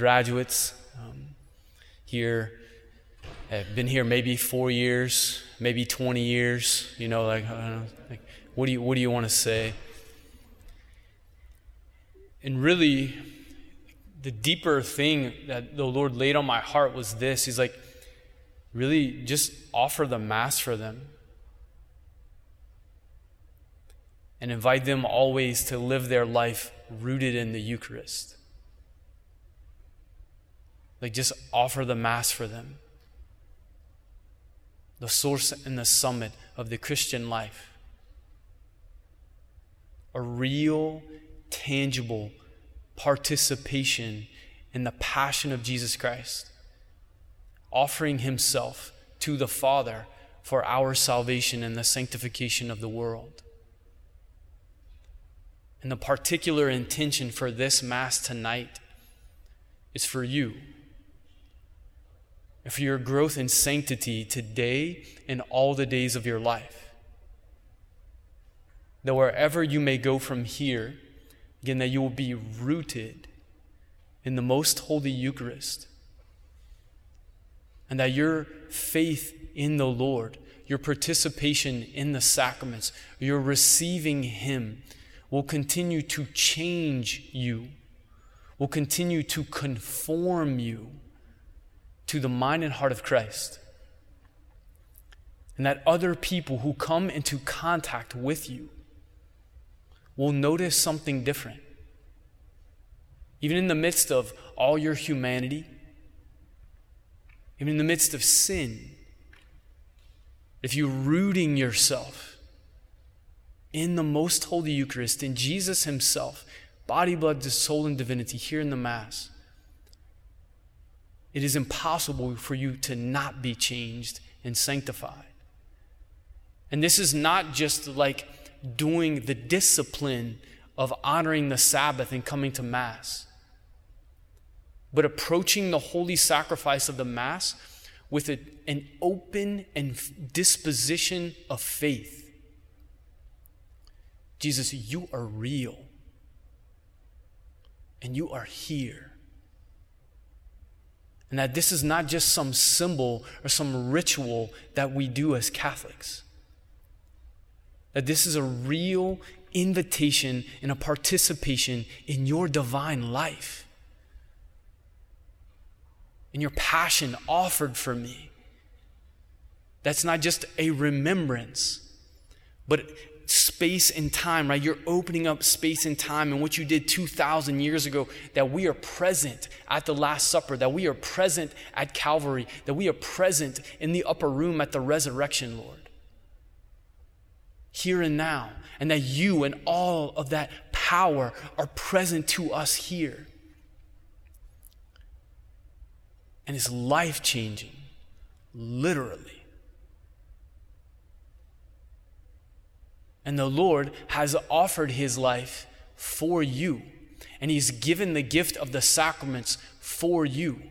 graduates um, here have been here maybe four years, maybe 20 years. You know, like, know, like what do you what do you want to say? And really, the deeper thing that the Lord laid on my heart was this. He's like, really, just offer the Mass for them. And invite them always to live their life rooted in the Eucharist. Like, just offer the Mass for them. The source and the summit of the Christian life. A real, tangible participation in the passion of Jesus Christ, offering Himself to the Father for our salvation and the sanctification of the world. And the particular intention for this Mass tonight is for you and for your growth in sanctity today and all the days of your life. That wherever you may go from here, again, that you will be rooted in the most holy Eucharist. And that your faith in the Lord, your participation in the sacraments, your receiving Him will continue to change you, will continue to conform you to the mind and heart of Christ. And that other people who come into contact with you will notice something different. Even in the midst of all your humanity, even in the midst of sin, if you're rooting yourself in the most holy Eucharist, in Jesus Himself, body, blood, soul, and divinity here in the Mass, it is impossible for you to not be changed and sanctified. And this is not just like doing the discipline of honoring the Sabbath and coming to Mass, but approaching the holy sacrifice of the Mass with a, an open and disposition of faith. Jesus, you are real, and you are here. And that this is not just some symbol or some ritual that we do as Catholics. That this is a real invitation and a participation in your divine life, in your passion offered for me. That's not just a remembrance, but space and time, right? You're opening up space and time and what you did 2,000 years ago, that we are present at the Last Supper, that we are present at Calvary, that we are present in the upper room at the resurrection, Lord. Here and now, and that you and all of that power are present to us here. And it's life changing, literally. And the Lord has offered his life for you. And he's given the gift of the sacraments for you.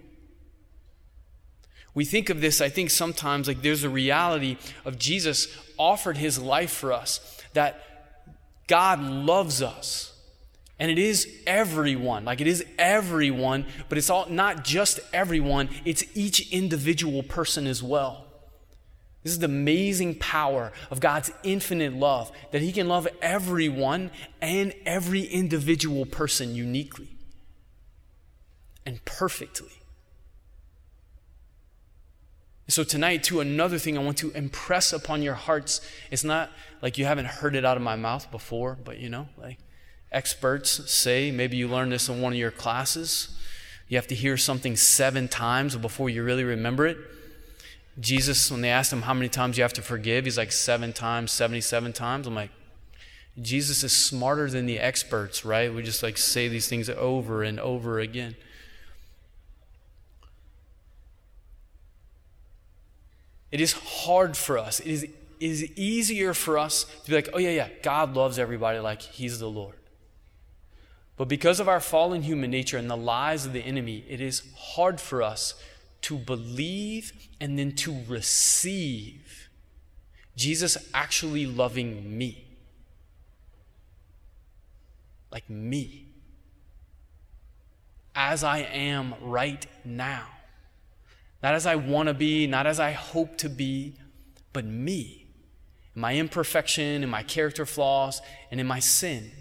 We think of this, I think sometimes like there's a reality of Jesus offered his life for us, that God loves us. And it is everyone, like it is everyone, but it's all not just everyone, it's each individual person as well. This is the amazing power of God's infinite love that He can love everyone and every individual person uniquely and perfectly. So, tonight, too, another thing I want to impress upon your hearts. It's not like you haven't heard it out of my mouth before, but you know, like experts say, maybe you learned this in one of your classes. You have to hear something seven times before you really remember it. Jesus, when they asked him how many times you have to forgive, he's like seven times, 77 times. I'm like, Jesus is smarter than the experts, right? We just like say these things over and over again. It is hard for us. It is, it is easier for us to be like, oh, yeah, yeah, God loves everybody like He's the Lord. But because of our fallen human nature and the lies of the enemy, it is hard for us to believe and then to receive Jesus actually loving me. Like me. as I am right now. Not as I want to be, not as I hope to be, but me, in my imperfection, in my character flaws, and in my sin.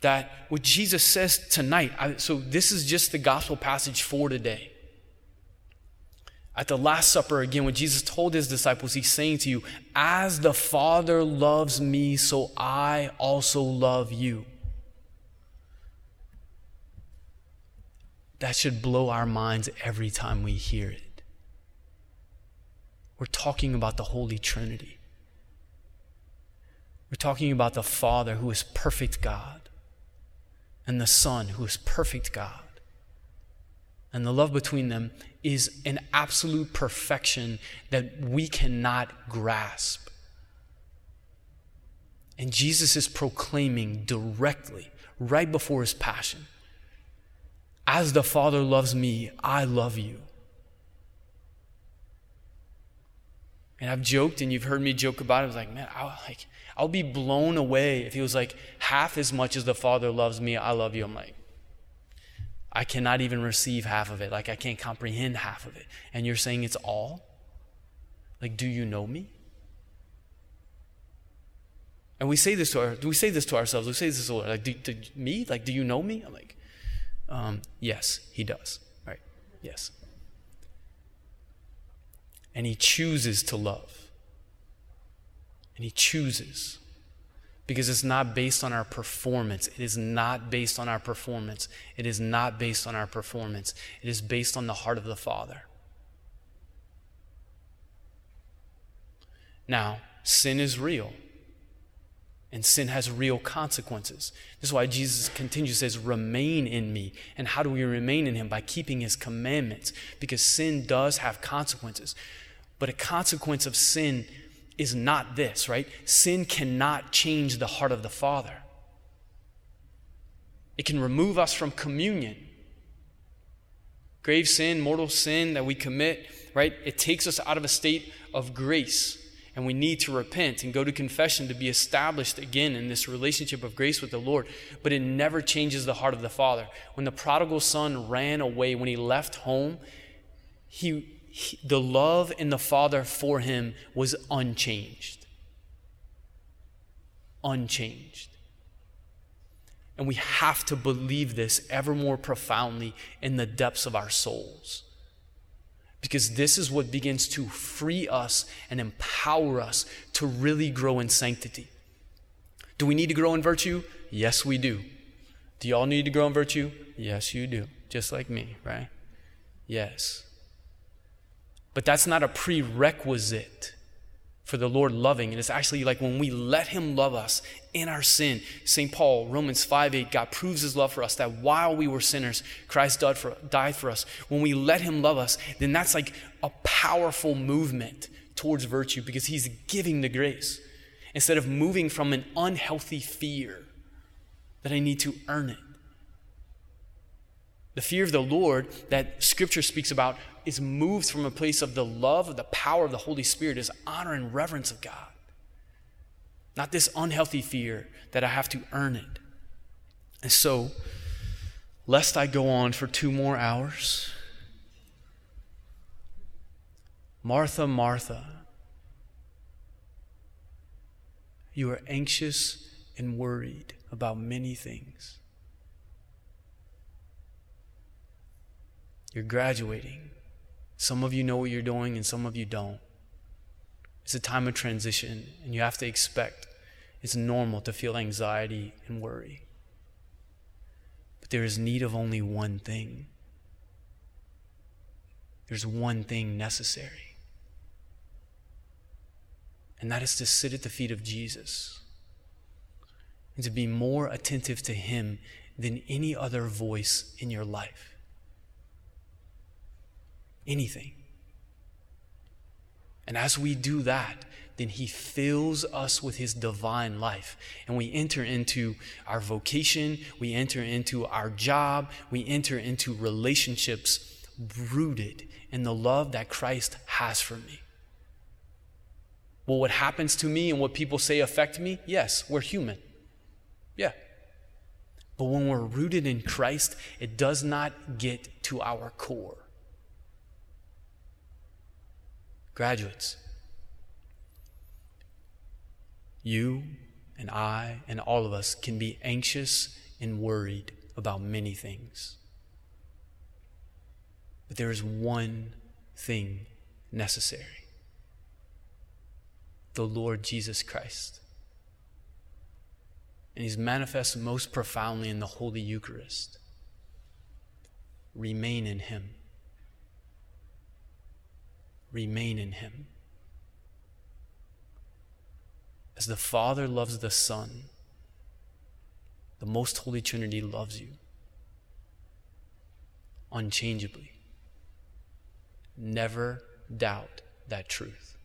That what Jesus says tonight, I, so this is just the gospel passage for today. At the Last Supper, again, when Jesus told his disciples, he's saying to you, As the Father loves me, so I also love you. That should blow our minds every time we hear it. We're talking about the Holy Trinity. We're talking about the Father who is perfect God and the Son who is perfect God. And the love between them is an absolute perfection that we cannot grasp. And Jesus is proclaiming directly, right before his passion as the Father loves me, I love you. And I've joked, and you've heard me joke about it. I was like, man, I'll, like, I'll be blown away if he was like, half as much as the Father loves me, I love you. I'm like, I cannot even receive half of it. Like, I can't comprehend half of it. And you're saying it's all? Like, do you know me? And we say this to our, do we say this to ourselves? We say this to Lord, like, do, do, me? Like, do you know me? I'm like, um, yes, he does. Right? Yes. And he chooses to love. And he chooses. Because it's not based on our performance. It is not based on our performance. It is not based on our performance. It is based on the heart of the Father. Now, sin is real. And sin has real consequences. This is why Jesus continues says, remain in me. And how do we remain in him? By keeping his commandments. Because sin does have consequences. But a consequence of sin is not this, right? Sin cannot change the heart of the Father. It can remove us from communion. Grave sin, mortal sin that we commit, right? It takes us out of a state of grace and we need to repent and go to confession to be established again in this relationship of grace with the Lord. But it never changes the heart of the Father. When the prodigal son ran away, when he left home, he, he the love in the Father for him was unchanged. Unchanged. And we have to believe this ever more profoundly in the depths of our souls. Because this is what begins to free us and empower us to really grow in sanctity. Do we need to grow in virtue? Yes, we do. Do y'all need to grow in virtue? Yes, you do. Just like me, right? Yes. But that's not a prerequisite for the Lord loving. And it's actually like when we let Him love us in our sin. St. Paul, Romans 5 8, God proves His love for us that while we were sinners, Christ died for, died for us. When we let Him love us, then that's like a powerful movement towards virtue because He's giving the grace instead of moving from an unhealthy fear that I need to earn it. The fear of the Lord that Scripture speaks about is moved from a place of the love, of the power of the Holy Spirit, is honor and reverence of God. Not this unhealthy fear that I have to earn it. And so, lest I go on for two more hours, Martha, Martha, you are anxious and worried about many things. You're graduating. Some of you know what you're doing, and some of you don't. It's a time of transition, and you have to expect it's normal to feel anxiety and worry. But there is need of only one thing. There's one thing necessary, and that is to sit at the feet of Jesus and to be more attentive to Him than any other voice in your life anything. And as we do that, then He fills us with His divine life. And we enter into our vocation, we enter into our job, we enter into relationships rooted in the love that Christ has for me. Well, what happens to me and what people say affect me? Yes, we're human. Yeah. But when we're rooted in Christ, it does not get to our core. Graduates, you and I and all of us can be anxious and worried about many things. But there is one thing necessary the Lord Jesus Christ. And he's manifest most profoundly in the Holy Eucharist. Remain in him. Remain in him. As the Father loves the Son, the most holy Trinity loves you unchangeably. Never doubt that truth.